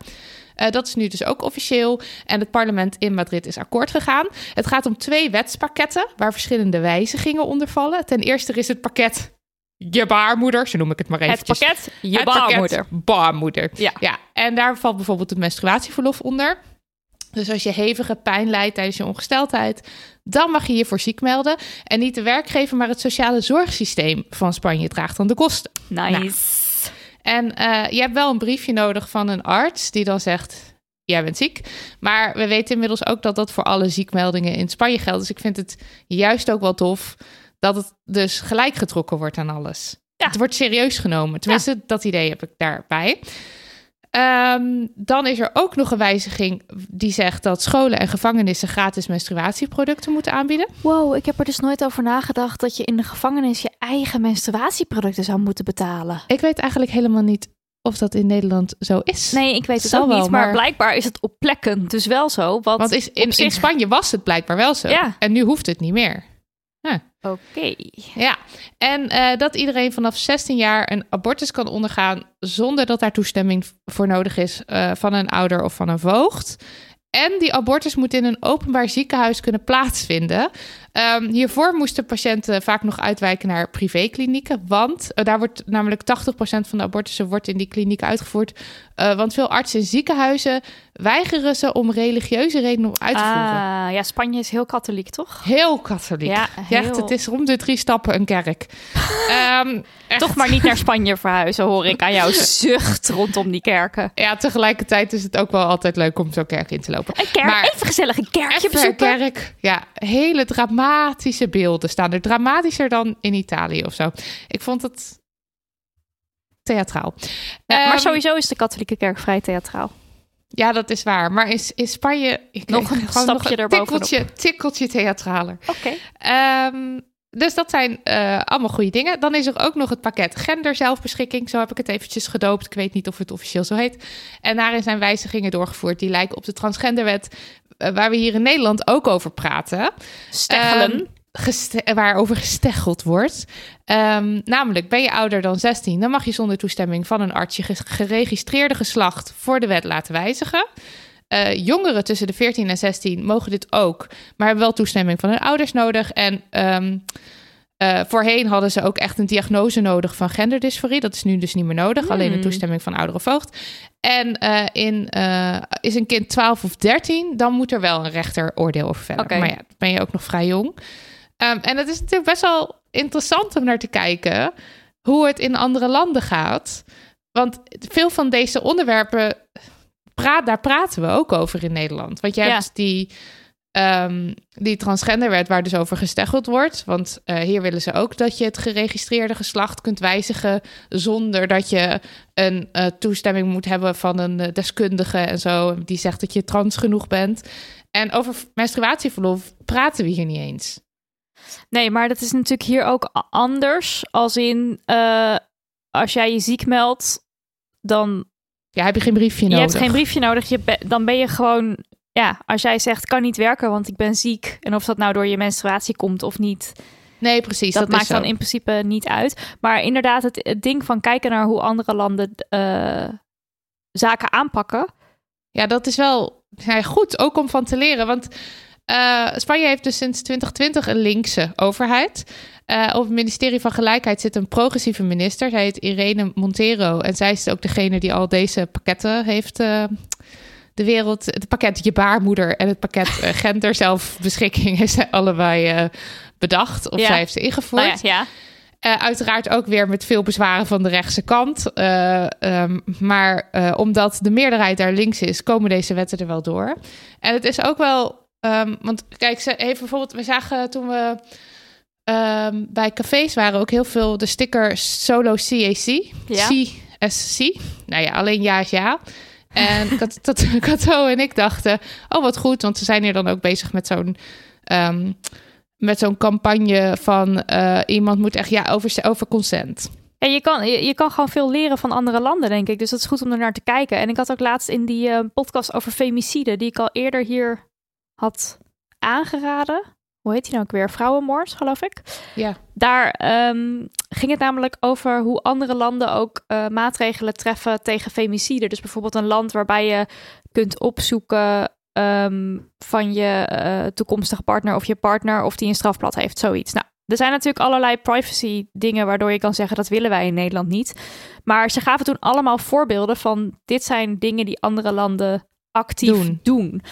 A: Eh, dat is nu dus ook officieel. En het parlement in Madrid is akkoord gegaan. Het gaat om twee wetspakketten waar verschillende wijzigingen onder vallen. Ten eerste is het pakket je baarmoeder, zo noem ik het maar
B: Het
A: eventjes.
B: pakket, je
A: Het pakket
B: baarmoeder.
A: Baarmoeder.
B: Ja.
A: ja. En daar valt bijvoorbeeld het menstruatieverlof onder. Dus als je hevige pijn lijdt tijdens je ongesteldheid, dan mag je je voor ziek melden. En niet de werkgever, maar het sociale zorgsysteem van Spanje draagt dan de kosten.
B: Nice.
A: En eh, je hebt wel een briefje nodig van een arts die dan zegt: Jij bent ziek. Maar we weten inmiddels ook dat dat voor alle ziekmeldingen in Spanje geldt. Dus ik vind het juist ook wel tof dat het dus gelijk getrokken wordt aan alles.
B: Ja.
A: Het wordt serieus genomen. Tenminste, dat idee heb ik daarbij. Ehm, dan is er ook nog een wijziging die zegt dat scholen en gevangenissen gratis menstruatieproducten moeten aanbieden.
B: Wow, ik heb er dus nooit over nagedacht dat je in de gevangenis je eigen menstruatieproducten zou moeten betalen.
A: Ik weet eigenlijk helemaal niet of dat in Nederland zo is.
B: Nee, ik weet het
A: Zal
B: ook
A: wel,
B: niet, maar,
A: maar-
B: blijkbaar is het op plekken dus wel zo. Want,
A: Want is, in, Spanje was het blijkbaar wel zo.
B: Ja.
A: En nu hoeft het niet meer.
B: Oké.
A: Ja, en eh, dat iedereen vanaf 16 jaar een abortus kan ondergaan zonder dat daar toestemming voor nodig is eh, van een ouder of van een voogd. En die abortus moet in een openbaar ziekenhuis kunnen plaatsvinden. Ehm, hiervoor moesten patiënten vaak nog uitwijken naar privéklinieken. Want uh, daar wordt namelijk 80% van de abortussen wordt in die klinieken uitgevoerd. Uh, want veel artsen in ziekenhuizen weigeren ze om religieuze redenen om uit te voeren.
B: Ah, ja, Spanje is heel katholiek, toch?
A: Heel katholiek.
B: Ja, heel...
A: Echt, het is om de drie stappen een kerk. Ehm.
B: Toch maar niet naar Spanje verhuizen, hoor ik aan jouw zucht rondom die kerken.
A: Ja, tegelijkertijd is het ook wel altijd leuk om zo'n kerk in te lopen.
B: Een kerk,
A: Maar-
B: even gezellig een kerkje bezoeken.
A: kerk. Ja, hele dramatische beelden staan er. Dramatischer dan in Italië of zo. Ik vond het theatraal.
B: Ja, maar
A: Ehm,
B: sowieso is de katholieke kerk vrij theatraal.
A: Ja, dat is waar. Maar in, in Spanje... Ik,
B: Nog een stapje
A: nog een
B: erbovenop.
A: tikkeltje, tikkeltje theatraler.
B: Oké.
A: Ehm, dus dat zijn eh, allemaal goede dingen. Dan is er ook nog het pakket genderzelfbeschikking. Zo heb ik het eventjes gedoopt. Ik weet niet of het officieel zo heet. En daarin zijn wijzigingen doorgevoerd die lijken op de transgenderwet... eh, waar we hier in Nederland ook over praten.
B: Steggelen.
A: Ehm, geste- waarover gesteggeld wordt. Ehm, namelijk, ben je ouder dan 16, dan mag je zonder toestemming van een arts je ge- geregistreerde geslacht voor de wet laten wijzigen. Eh, jongeren tussen de 14 en 16 mogen dit ook, maar hebben wel toestemming van hun ouders nodig. En ehm, eh, voorheen hadden ze ook echt een diagnose nodig van genderdysforie. Dat is nu dus niet meer nodig, alleen een
B: Hmm.
A: toestemming van ouder of voogd. En eh, in, eh, is een kind 12 of 13, dan moet er wel een rechter oordeel over vellen. Maar ja, dan ben je ook nog vrij jong. Ehm, en het is natuurlijk best wel interessant om naar te kijken hoe het in andere landen gaat. Want veel van deze onderwerpen, praat, daar praten we ook over in Nederland. Want je
B: Ja.
A: hebt die, ehm, die transgenderwet waar dus over gesteggeld wordt. Want eh, hier willen ze ook dat je het geregistreerde geslacht kunt wijzigen... zonder dat je een eh, toestemming moet hebben van een eh, deskundige en zo... die zegt dat je trans genoeg bent. En over menstruatieverlof praten we hier niet eens.
B: Nee, maar dat is natuurlijk hier ook anders. Als in, als jij je ziek meldt, dan
A: Ja, heb je geen briefje
B: je
A: nodig.
B: hebt geen briefje nodig. Je be- dan ben je gewoon, ja, als jij zegt, kan niet werken, want ik ben ziek. En of dat nou door je menstruatie komt of niet,
A: Nee, precies.
B: dat,
A: Dat,
B: maakt dan in principe niet uit. Maar inderdaad, het, het ding van kijken naar hoe andere landen eh, zaken aanpakken.
A: Ja, dat is wel ja, goed, ook om van te leren. Want eh, Spanje heeft dus sinds 2020 een linkse overheid. Eh, op het ministerie van Gelijkheid zit een progressieve minister. Zij heet Irene Montero. En zij is ook degene die al deze pakketten heeft... de wereld, het pakket Je Baarmoeder en het pakket eh, Gender Zelfbeschikking heeft zij allebei eh, bedacht. Of
B: Ja.
A: zij heeft ze ingevoerd.
B: Nou ja, ja.
A: Eh, uiteraard ook weer met veel bezwaren van de rechtse kant. Eh, ehm, maar omdat de meerderheid daar links is, komen deze wetten er wel door. En het is ook wel. ehm, want kijk, ze heeft bijvoorbeeld. We zagen toen we ehm, bij cafés waren ook heel veel de sticker solo CAC.
B: Ja.
A: CSC. Nou ja, alleen ja is ja. En dat Kato en ik dachten, oh wat goed, want ze zijn hier dan ook bezig met zo'n ehm, met zo'n campagne van eh, iemand moet echt ja over, over consent.
B: En je kan, je, je kan gewoon veel leren van andere landen, denk ik. Dus dat is goed om er naar te kijken. En ik had ook laatst in die eh, podcast over femicide, die ik al eerder hier had aangeraden. Hoe heet die nou ook weer? Vrouwenmoord, geloof ik.
A: Ja.
B: Daar ehm, ging het namelijk over hoe andere landen ook eh, maatregelen treffen tegen femicide. Dus bijvoorbeeld een land waarbij je kunt opzoeken ehm, van je eh, toekomstige partner of je partner of die een strafblad heeft, zoiets. Nou, er zijn natuurlijk allerlei privacy dingen waardoor je kan zeggen dat willen wij in Nederland niet. Maar ze gaven toen allemaal voorbeelden van dit zijn dingen die andere landen actief
A: Doen.
B: doen.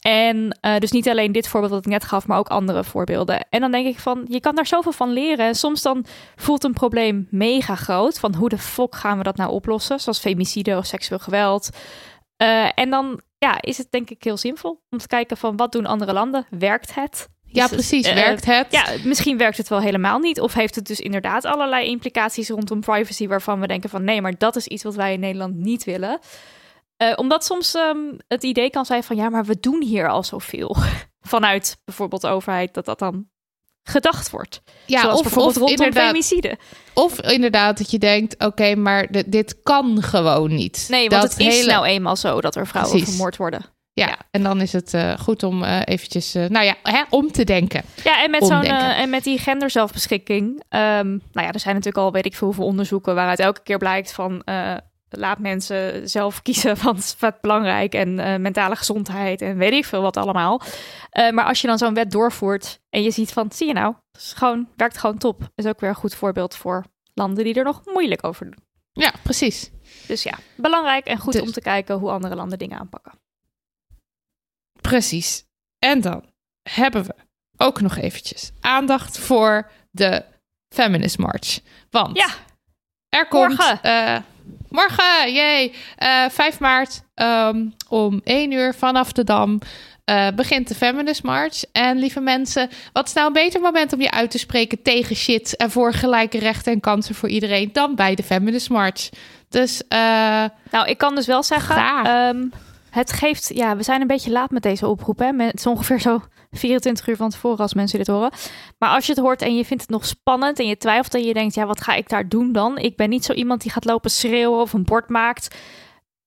B: En eh, dus niet alleen dit voorbeeld dat ik net gaf, maar ook andere voorbeelden. En dan denk ik van, je kan daar zoveel van leren. En soms dan voelt een probleem mega groot. Van hoe de fuck gaan we dat nou oplossen? Zoals femicide of seksueel geweld. Eh, en dan ja, is het denk ik heel zinvol om te kijken van wat doen andere landen? Werkt het?
A: Ja, precies.
B: eh,
A: Werkt het?
B: Ja, misschien werkt het wel helemaal niet. Of heeft het dus inderdaad allerlei implicaties rondom privacy... waarvan we denken van nee, maar dat is iets wat wij in Nederland niet willen. Eh, omdat soms ehm, het idee kan zijn van ja, maar we doen hier al zoveel. Vanuit bijvoorbeeld de overheid dat dat dan gedacht wordt.
A: ja,
B: Zoals
A: of,
B: bijvoorbeeld
A: of,
B: rondom femicide.
A: of inderdaad dat je denkt, oké, maar di- dit kan gewoon niet.
B: Nee, want
A: dat
B: het is nou eenmaal zo dat er vrouwen
A: Precies.
B: vermoord worden.
A: Ja,
B: ja.
A: en dan is het eh, goed om eh, eventjes, nou ja, hè, om te denken.
B: Ja, en met, zo'n, en met die genderzelfbeschikking. ehm nou ja, er zijn natuurlijk al weet ik veel hoeveel onderzoeken waaruit elke keer blijkt van... laat mensen zelf kiezen wat, wat belangrijk en eh, mentale gezondheid en weet ik veel wat allemaal. Eh, maar als je dan zo'n wet doorvoert en je ziet van, zie je nou, het is gewoon, werkt gewoon top. Is ook weer een goed voorbeeld voor landen die er nog moeilijk over doen.
A: Ja, precies.
B: Dus ja, belangrijk en goed
A: Dus-
B: om te kijken hoe andere landen dingen aanpakken.
A: Precies. En dan hebben we ook nog eventjes aandacht voor de Feminist March. Want
B: Ja,
A: er komt...
B: morgen.
A: eh, morgen, jee. Eh 5 maart ehm, om 1 uur vanaf de Dam eh, begint de Feminist March. En lieve mensen, wat is nou een beter moment om je uit te spreken tegen shit... en voor gelijke rechten en kansen voor iedereen dan bij de Feminist March. Dus eh,
B: Nou, ik kan dus wel zeggen, ehm, het geeft, ja, we zijn een beetje laat met deze oproep. Hè? Met- Het is ongeveer zo 24 uur van tevoren als mensen dit horen. Maar als je het hoort en je vindt het nog spannend en je twijfelt en je denkt, ja, wat ga ik daar doen dan? Ik ben niet zo iemand die gaat lopen schreeuwen of een bord maakt.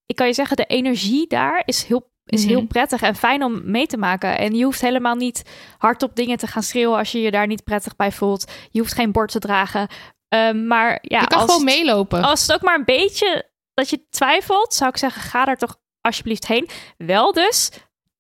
B: Ik kan je zeggen, de energie daar is heel is
A: Mhm.
B: heel prettig en fijn om mee te maken. En je hoeft helemaal niet hardop dingen te gaan schreeuwen als je je daar niet prettig bij voelt. Je hoeft geen bord te dragen. Ehm, maar ja,
A: je kan
B: als
A: gewoon meelopen.
B: als het ook maar een beetje dat je twijfelt, zou ik zeggen, ga daar toch alsjeblieft heen. Wel dus,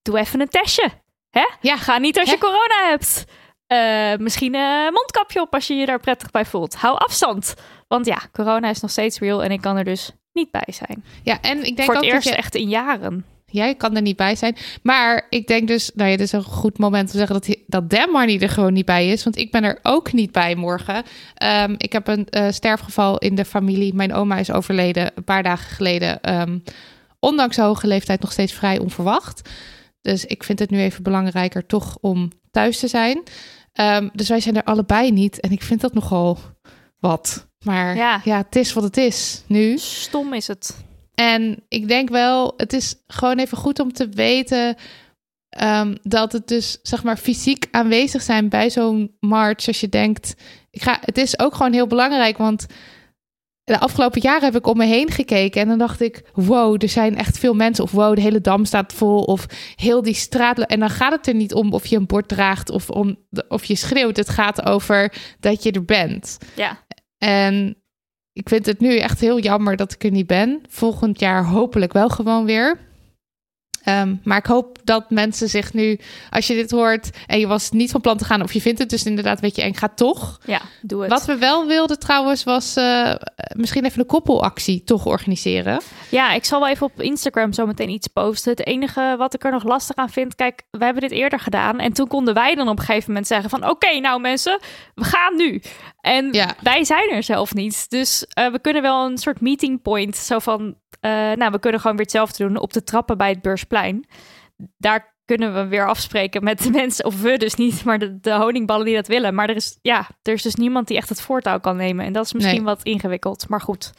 B: doe even een testje. Hè?
A: Ja.
B: Ga niet als
A: Hè?
B: je corona hebt. Eh, misschien een mondkapje op als je je daar prettig bij voelt. Hou afstand. Want ja, corona is nog steeds real en ik kan er dus niet bij zijn.
A: Ja, en ik denk
B: Voor het
A: ook
B: eerst
A: dat je...
B: echt in jaren.
A: Jij kan er niet bij zijn. Maar ik denk dus, nou ja, dit is een goed moment om te zeggen dat, dat Dan Marnie er gewoon niet bij is. Want ik ben er ook niet bij morgen. Ehm, ik heb een eh, sterfgeval in de familie. Mijn oma is overleden een paar dagen geleden. Ehm, ondanks de hoge leeftijd nog steeds vrij onverwacht. Dus ik vind het nu even belangrijker toch om thuis te zijn. Ehm, dus wij zijn er allebei niet. En ik vind dat nogal wat. Maar
B: Ja.
A: ja, het is wat het is nu.
B: Stom is het.
A: En ik denk wel, het is gewoon even goed om te weten ehm, dat het dus, zeg maar, fysiek aanwezig zijn bij zo'n march. Als je denkt, ik ga, het is ook gewoon heel belangrijk, want de afgelopen jaren heb ik om me heen gekeken en dan dacht ik, wow, er zijn echt veel mensen. Of wow, de hele dam staat vol. Of heel die straat. En dan gaat het er niet om of je een bord draagt of om of je schreeuwt. Het gaat over dat je er bent.
B: Ja.
A: En ik vind het nu echt heel jammer dat ik er niet ben. Volgend jaar hopelijk wel gewoon weer. Ehm, maar ik hoop dat mensen zich nu, als je dit hoort en je was niet van plan te gaan, of je vindt het dus inderdaad een beetje eng, ga toch.
B: Ja, doe het.
A: Wat we wel wilden trouwens, was eh, misschien even een koppelactie toch organiseren.
B: Ja, ik zal wel even op Instagram zo meteen iets posten. Het enige wat ik er nog lastig aan vind, kijk, we hebben dit eerder gedaan. En toen konden wij dan op een gegeven moment zeggen van, oké, nou mensen, we gaan nu. En
A: Ja.
B: wij zijn er zelf niet. Dus eh, we kunnen wel een soort meeting point, zo van, nou, we kunnen gewoon weer hetzelfde doen op de trappen bij het Beursplein. Daar kunnen we weer afspreken met de mensen, of we dus niet, maar de, de honingballen die dat willen. Maar er is, ja, er is dus niemand die echt het voortouw kan nemen. En dat is misschien
A: Nee.
B: wat ingewikkeld, maar goed.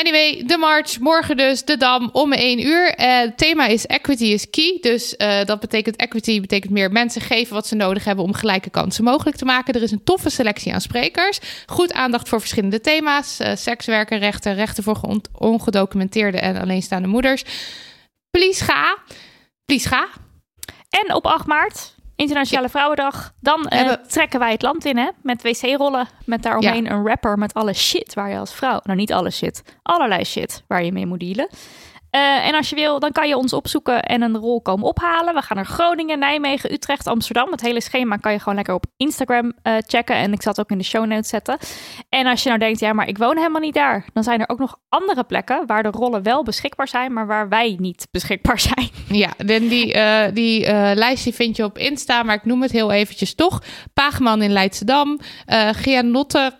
A: Anyway, de march, morgen dus, de Dam, om 1 uur. Eh, het thema is equity is key. Dus eh, dat betekent equity, betekent meer mensen geven wat ze nodig hebben om gelijke kansen mogelijk te maken. Er is een toffe selectie aan sprekers. Goed aandacht voor verschillende thema's. eh sekswerken, rechten, rechten voor ongedocumenteerde en alleenstaande moeders. Please ga. Please ga.
B: En op 8 maart, Internationale Vrouwendag, dan eh, trekken wij het land in hè, met wc-rollen. Met daaromheen een rapper met alle shit waar je als vrouw, nou niet alle shit, allerlei shit waar je mee moet dealen. Eh, en als je wil, dan kan je ons opzoeken en een rol komen ophalen. We gaan naar Groningen, Nijmegen, Utrecht, Amsterdam. Het hele schema kan je gewoon lekker op Instagram eh, checken. En ik zal het ook in de show notes zetten. En als je nou denkt, ja, maar ik woon helemaal niet daar. Dan zijn er ook nog andere plekken waar de rollen wel beschikbaar zijn, maar waar wij niet beschikbaar zijn.
A: Ja, en die, eh, die lijst vind je op Insta, maar ik noem het heel eventjes toch. Paagman in Leidschendam, eh Gianotte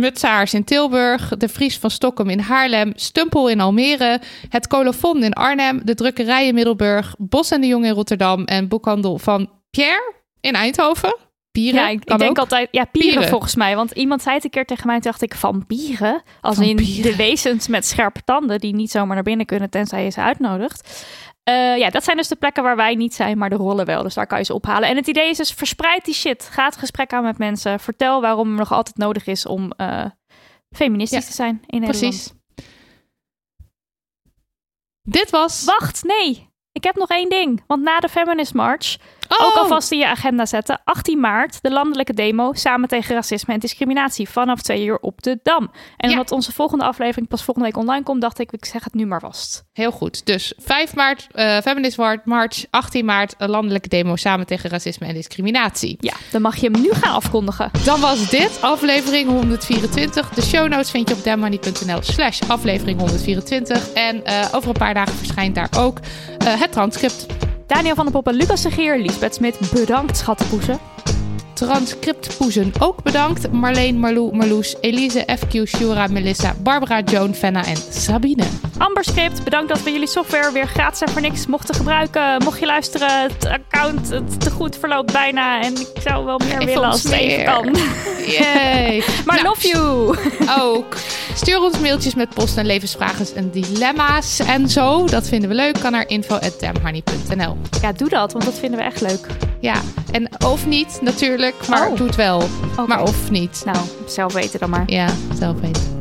A: Mutsaars in Tilburg, De Vries van Stockholm in Haarlem, Stumpel in Almere, Het Colofon in Arnhem, De Drukkerij in Middelburg, Bos en de Jong in Rotterdam en Boekhandel van Pierre in Eindhoven. Pieren,
B: Ja, ik, denk
A: ook.
B: altijd, ja, pieren,
A: Pieren.
B: volgens mij. Want iemand zei het een keer tegen mij, toen dacht ik, vampieren? Als in de wezens met scherpe tanden die niet zomaar naar binnen kunnen tenzij je ze uitnodigt. Eh, ja, dat zijn dus de plekken waar wij niet zijn, maar de rollen wel. Dus daar kan je ze ophalen. En het idee is dus, verspreid die shit. Ga het gesprek aan met mensen. Vertel waarom het nog altijd nodig is om eh, feministisch
A: Ja,
B: te zijn in Nederland.
A: Precies. Dit was...
B: Wacht, nee. Ik heb nog één ding. Want na de Feminist March
A: Oh!
B: Ook alvast in je agenda zetten. 18 maart, de landelijke demo samen tegen racisme en discriminatie. Vanaf 2 uur op de Dam. En
A: Ja.
B: omdat onze volgende aflevering pas volgende week online komt, dacht ik, ik zeg het nu maar vast.
A: Heel goed. Dus 5 maart, eh Feminist March. 18 maart, een landelijke demo samen tegen racisme en discriminatie.
B: Ja, dan mag je hem nu gaan afkondigen.
A: Dan was dit aflevering 124. De show notes vind je op dammoney.nl slash aflevering 124. En eh, over een paar dagen verschijnt daar ook eh, het transcript.
B: Daniel van der Poppen, Lucas de Geer, Liesbeth Smit, bedankt schattenpoezen.
A: Transcriptpoezen ook bedankt. Marleen, Marlou, Marloes, Elise, FQ, Shura, Melissa, Barbara, Joan, Fenna en Sabine.
B: Amber Script, bedankt dat we jullie software weer gratis en voor niks mochten gebruiken. Mocht je luisteren, het account het te goed verloopt bijna. En ik zou wel meer willen als het even kan.
A: Yay!
B: Maar
A: Nou,
B: love you!
A: ook. Stuur ons mailtjes met post en levensvragen en dilemma's en zo. Dat vinden we leuk. Kan naar info.damhoney.nl.
B: Ja, doe dat, want dat vinden we echt leuk.
A: Ja, en of niet natuurlijk, maar
B: Oh.
A: doe het wel. Maar of niet.
B: Nou, zelf weten dan maar.
A: Ja, zelf weten.